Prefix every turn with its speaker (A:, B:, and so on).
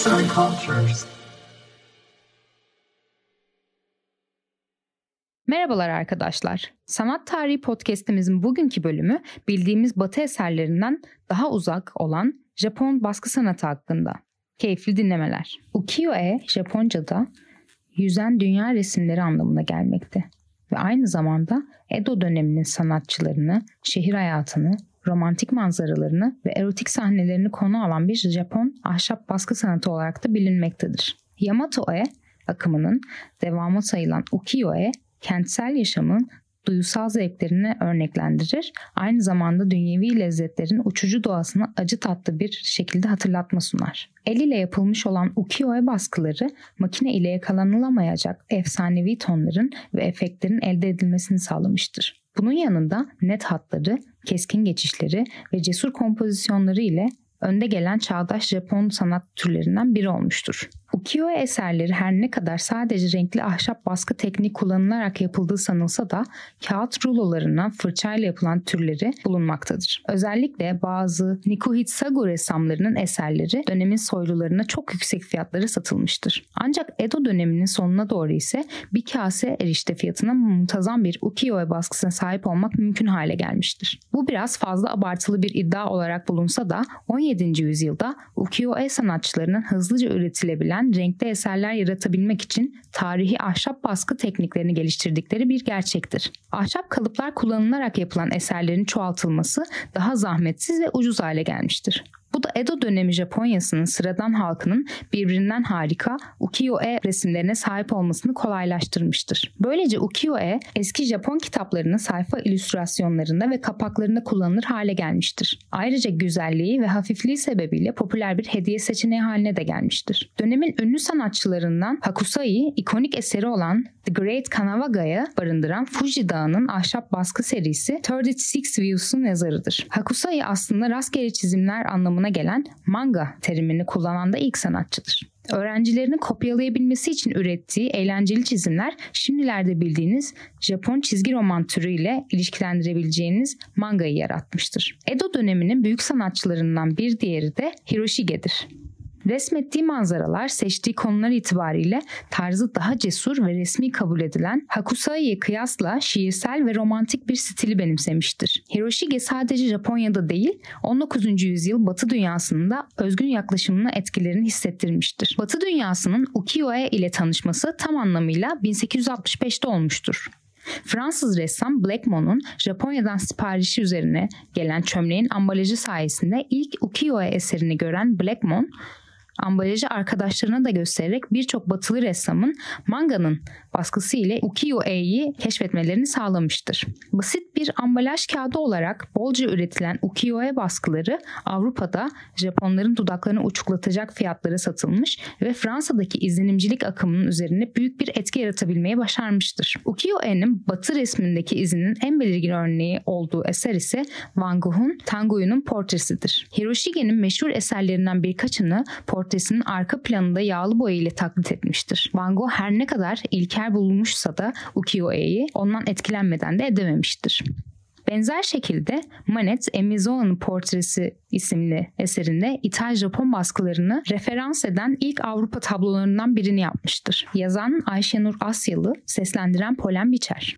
A: Arts and Cultures. Merhabalar arkadaşlar. Sanat Tarihi Podcast'imizin bugünkü bölümü bildiğimiz batı eserlerinden daha uzak olan Japon baskı sanatı hakkında. Keyifli dinlemeler. Ukiyo-e Japonca'da yüzen dünya resimleri anlamına gelmekte ve aynı zamanda Edo döneminin sanatçılarını, şehir hayatını, romantik manzaralarını ve erotik sahnelerini konu alan bir Japon ahşap baskı sanatı olarak da bilinmektedir. Yamato-e akımının devamı sayılan ukiyo-e kentsel yaşamın duyusal zevklerini örneklendirir. Aynı zamanda dünyevi lezzetlerin uçucu doğasını acı tatlı bir şekilde hatırlatma sunar. El ile yapılmış olan ukiyo-e baskıları makine ile yakalanılamayacak efsanevi tonların ve efektlerin elde edilmesini sağlamıştır. Bunun yanında net hatları, keskin geçişleri ve cesur kompozisyonları ile önde gelen çağdaş Japon sanat türlerinden biri olmuştur. Ukiyo eserleri her ne kadar sadece renkli ahşap baskı tekniği kullanılarak yapıldığı sanılsa da kağıt rulolarından fırçayla yapılan türleri bulunmaktadır. Özellikle bazı Nikuhitsagu ressamlarının eserleri dönemin soylularına çok yüksek fiyatlara satılmıştır. Ancak Edo döneminin sonuna doğru ise bir kase erişte fiyatına muntazam bir ukiyo baskısına sahip olmak mümkün hale gelmiştir. Bu biraz fazla abartılı bir iddia olarak bulunsa da 17. yüzyılda ukiyo-e sanatçılarının hızlıca üretilebilen renkli eserler yaratabilmek için tarihi ahşap baskı tekniklerini geliştirdikleri bir gerçektir. Ahşap kalıplar kullanılarak yapılan eserlerin çoğaltılması daha zahmetsiz ve ucuz hale gelmiştir. Bu da Edo dönemi Japonya'sının sıradan halkının birbirinden harika ukiyo-e resimlerine sahip olmasını kolaylaştırmıştır. Böylece ukiyo-e eski Japon kitaplarının sayfa illüstrasyonlarında ve kapaklarında kullanılır hale gelmiştir. Ayrıca güzelliği ve hafifliği sebebiyle popüler bir hediye seçeneği haline de gelmiştir. Dönemin ünlü sanatçılarından Hakusai, ikonik eseri olan The Great Kanawaga'ya barındıran Fuji Dağı'nın ahşap baskı serisi 36 Views'un yazarıdır. Hakusai aslında rastgele çizimler anlamına gelen manga terimini kullanan da ilk sanatçıdır. Öğrencilerini kopyalayabilmesi için ürettiği eğlenceli çizimler şimdilerde bildiğiniz Japon çizgi roman türüyle ilişkilendirebileceğiniz mangayı yaratmıştır. Edo döneminin büyük sanatçılarından bir diğeri de Hiroshige'dir. Resmettiği manzaralar seçtiği konular itibariyle tarzı daha cesur ve resmi kabul edilen Hakusai'ye kıyasla şiirsel ve romantik bir stili benimsemiştir. Hiroshige sadece Japonya'da değil 19. yüzyıl Batı dünyasının da özgün yaklaşımına etkilerini hissettirmiştir. Batı dünyasının ukiyo-e ile tanışması tam anlamıyla 1865'te olmuştur. Fransız ressam Blackmont'un Japonya'dan siparişi üzerine gelen çömleğin ambalajı sayesinde ilk ukiyo-e eserini gören Blackmont, ambalajı arkadaşlarına da göstererek birçok batılı ressamın manganın baskısı ile ukiyo-e'yi keşfetmelerini sağlamıştır. Basit bir ambalaj kağıdı olarak bolca üretilen ukiyo-e baskıları Avrupa'da Japonların dudaklarını uçuklatacak fiyatlara satılmış ve Fransa'daki izlenimcilik akımının üzerine büyük bir etki yaratabilmeyi başarmıştır. Ukiyo-e'nin batı resmindeki izinin en belirgin örneği olduğu eser ise Van Gogh'un Tangoyu'nun portresidir. Hiroshige'nin meşhur eserlerinden birkaçını portresinin arka planında yağlı boya ile taklit etmiştir. Van Gogh her ne kadar ilkel bulunmuşsa da ukiyo-e'yi ondan etkilenmeden de edememiştir. Benzer şekilde Manet Emizoa'nın Portresi isimli eserinde İtal-Japon baskılarını referans eden ilk Avrupa tablolarından birini yapmıştır. Yazan Ayşenur Asyalı, seslendiren Polen Biçer.